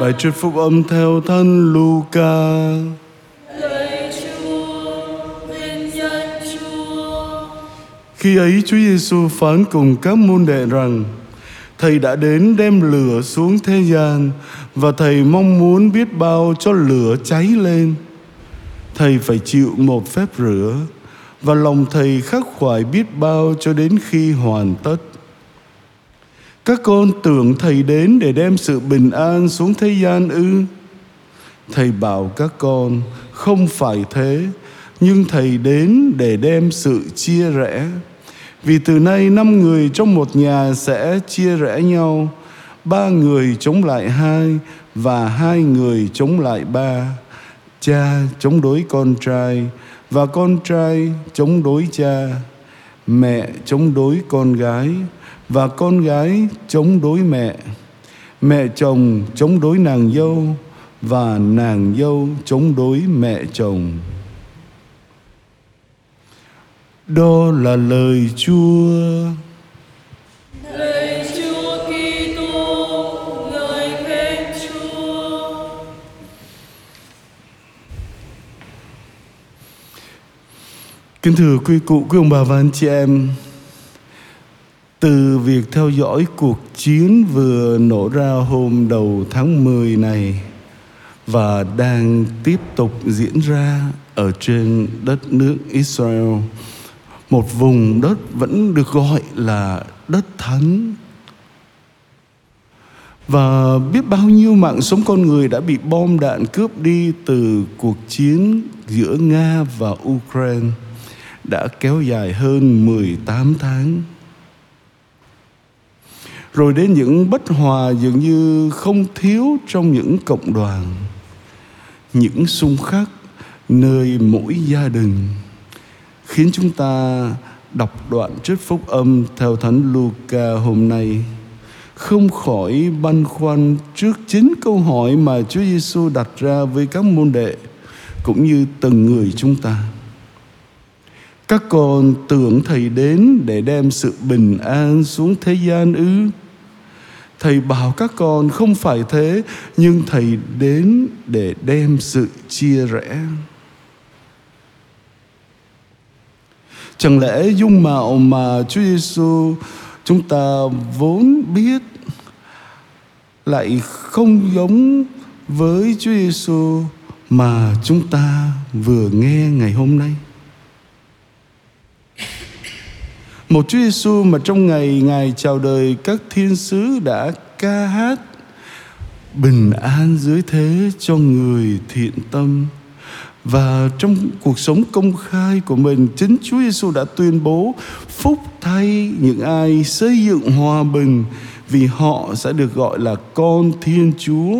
Bài truyền phúc âm theo thân Luca. Khi ấy Chúa Giêsu phán cùng các môn đệ rằng, Thầy đã đến đem lửa xuống thế gian và thầy mong muốn biết bao cho lửa cháy lên. Thầy phải chịu một phép rửa và lòng thầy khắc khoải biết bao cho đến khi hoàn tất. Các con tưởng thầy đến để đem sự bình an xuống thế gian ư? Thầy bảo các con không phải thế, nhưng thầy đến để đem sự chia rẽ. Vì từ nay năm người trong một nhà sẽ chia rẽ nhau, ba người chống lại hai và hai người chống lại ba. Cha chống đối con trai và con trai chống đối cha. Mẹ chống đối con gái và con gái chống đối mẹ. Mẹ chồng chống đối nàng dâu và nàng dâu chống đối mẹ chồng. Đó là lời Chúa. Kính thưa quý cụ, quý ông bà và anh chị em, từ việc theo dõi cuộc chiến vừa nổ ra hôm đầu tháng 10 này và đang tiếp tục diễn ra ở trên đất nước Israel, một vùng đất vẫn được gọi là đất thánh. Và biết bao nhiêu mạng sống con người đã bị bom đạn cướp đi từ cuộc chiến giữa Nga và Ukraine đã kéo dài hơn 18 tháng. Rồi đến những bất hòa dường như không thiếu trong những cộng đoàn, những xung khắc nơi mỗi gia đình khiến chúng ta đọc đoạn trích phúc âm theo Thánh Luca hôm nay không khỏi băn khoăn trước chính câu hỏi mà Chúa Giêsu đặt ra với các môn đệ cũng như từng người chúng ta. Các con tưởng thầy đến để đem sự bình an xuống thế gian ư? Thầy bảo các con không phải thế, nhưng thầy đến để đem sự chia rẽ. Chẳng lẽ dung mạo mà Chúa Giêsu chúng ta vốn biết lại không giống với Chúa Giêsu mà chúng ta vừa nghe ngày hôm nay? Một Chúa Giêsu mà trong ngày Ngài chào đời các thiên sứ đã ca hát bình an dưới thế cho người thiện tâm. Và trong cuộc sống công khai của mình, chính Chúa Giêsu đã tuyên bố phúc thay những ai xây dựng hòa bình vì họ sẽ được gọi là con Thiên Chúa.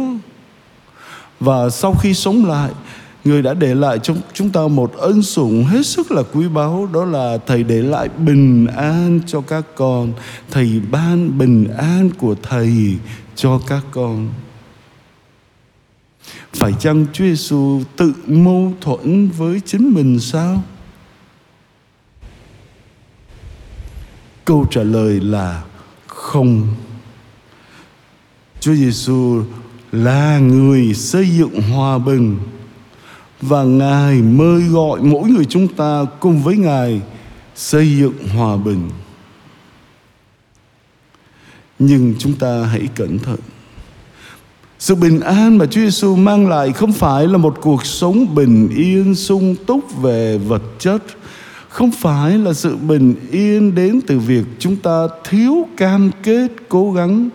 Và sau khi sống lại, Người đã để lại cho chúng ta một ân sủng hết sức là quý báu, Đó là Thầy để lại bình an cho các con. Thầy ban bình an của Thầy cho các con. Phải chăng Chúa Giêsu tự mâu thuẫn với chính mình sao? Câu trả lời là không. Chúa Giêsu là người xây dựng hòa bình và Ngài mời gọi mỗi người chúng ta cùng với Ngài xây dựng hòa bình. Nhưng chúng ta hãy cẩn thận. Sự bình an mà Chúa Giêsu mang lại không phải là một cuộc sống bình yên sung túc về vật chất, không phải là sự bình yên đến từ việc chúng ta thiếu cam kết cố gắng,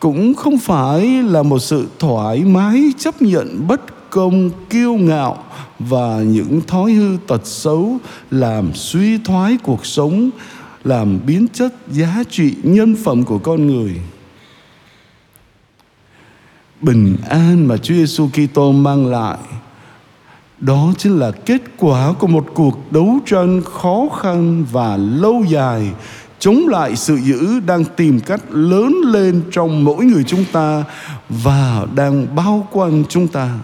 cũng không phải là một sự thoải mái chấp nhận bất công kiêu ngạo và những thói hư tật xấu làm suy thoái cuộc sống, làm biến chất giá trị nhân phẩm của con người. Bình an mà Chúa Giêsu Kitô mang lại, đó chính là kết quả của một cuộc đấu tranh khó khăn và lâu dài, chống lại sự dữ đang tìm cách lớn lên trong mỗi người chúng ta và đang bao quanh chúng ta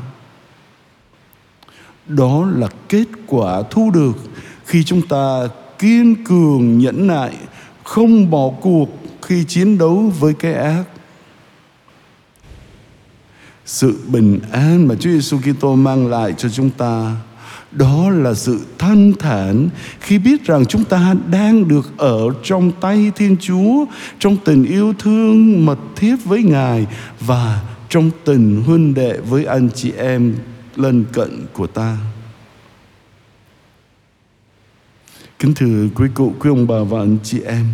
đó là kết quả thu được khi chúng ta kiên cường nhẫn nại không bỏ cuộc khi chiến đấu với cái ác. Sự bình an mà Chúa Giêsu Kitô mang lại cho chúng ta đó là sự thanh thản khi biết rằng chúng ta đang được ở trong tay Thiên Chúa, trong tình yêu thương mật thiết với Ngài và trong tình huynh đệ với anh chị em lân cận của ta. Kính thưa quý cụ, quý ông bà và anh chị em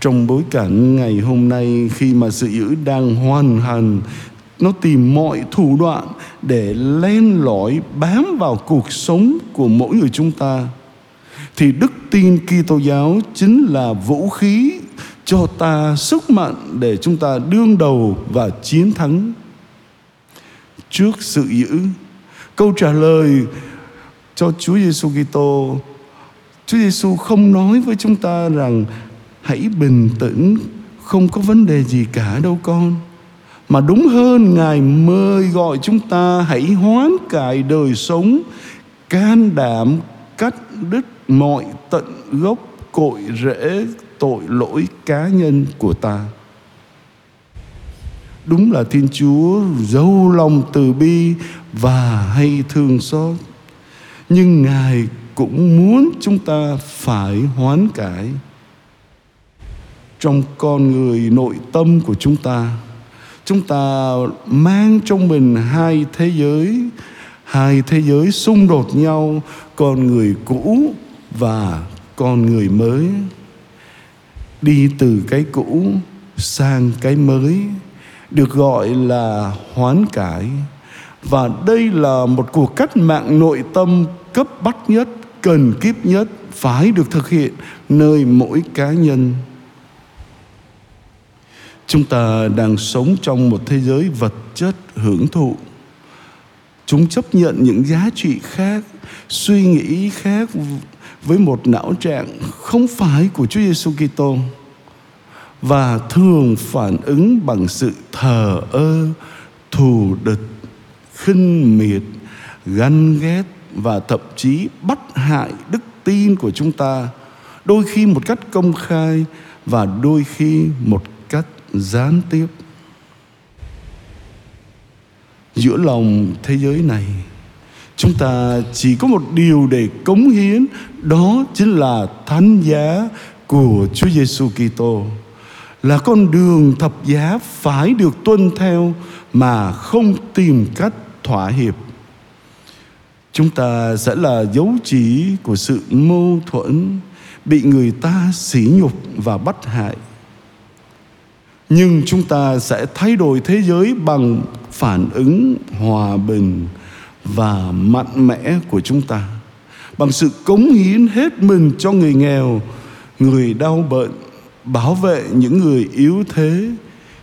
Trong bối cảnh ngày hôm nay Khi mà sự dữ đang hoàn hành Nó tìm mọi thủ đoạn Để len lỏi bám vào cuộc sống của mỗi người chúng ta Thì đức tin Kitô giáo Chính là vũ khí cho ta sức mạnh Để chúng ta đương đầu và chiến thắng Trước sự dữ Câu trả lời cho Chúa Giêsu Kitô Chúa Giêsu không nói với chúng ta rằng hãy bình tĩnh, không có vấn đề gì cả đâu con. Mà đúng hơn Ngài mời gọi chúng ta hãy hoán cải đời sống, can đảm cắt đứt mọi tận gốc cội rễ tội lỗi cá nhân của ta. Đúng là Thiên Chúa dâu lòng từ bi và hay thương xót. Nhưng Ngài cũng muốn chúng ta phải hoán cải. Trong con người nội tâm của chúng ta chúng ta mang trong mình hai thế giới. Hai thế giới xung đột nhau, con người cũ và con người mới. Đi từ cái cũ sang cái mới, được gọi là hoán cải và đây là một cuộc cách mạng nội tâm cấp bách nhất cần kiếp nhất phải được thực hiện nơi mỗi cá nhân. Chúng ta đang sống trong một thế giới vật chất hưởng thụ. Chúng chấp nhận những giá trị khác suy nghĩ khác với một não trạng không phải của Chúa Giêsu Kitô và thường phản ứng bằng sự thờ ơ, thù địch, khinh miệt, ganh ghét và thậm chí bắt hại đức tin của chúng ta đôi khi một cách công khai và đôi khi một cách gián tiếp. Giữa lòng thế giới này chúng ta chỉ có một điều để cống hiến đó chính là thánh giá của Chúa Giêsu Kitô là con đường thập giá phải được tuân theo mà không tìm cách thỏa hiệp. Chúng ta sẽ là dấu chỉ của sự mâu thuẫn bị người ta sỉ nhục và bắt hại. Nhưng chúng ta sẽ thay đổi thế giới bằng phản ứng hòa bình và mạnh mẽ của chúng ta, bằng sự cống hiến hết mình cho người nghèo, người đau bệnh, bảo vệ những người yếu thế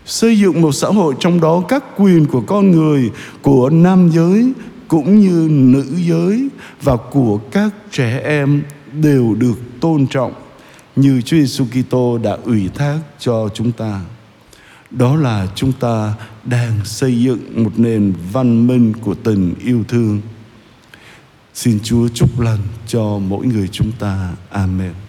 xây dựng một xã hội trong đó các quyền của con người, của nam giới cũng như nữ giới và của các trẻ em đều được tôn trọng như Chúa Giêsu Kitô đã ủy thác cho chúng ta. Đó là chúng ta đang xây dựng một nền văn minh của tình yêu thương. Xin Chúa chúc lành cho mỗi người chúng ta. Amen.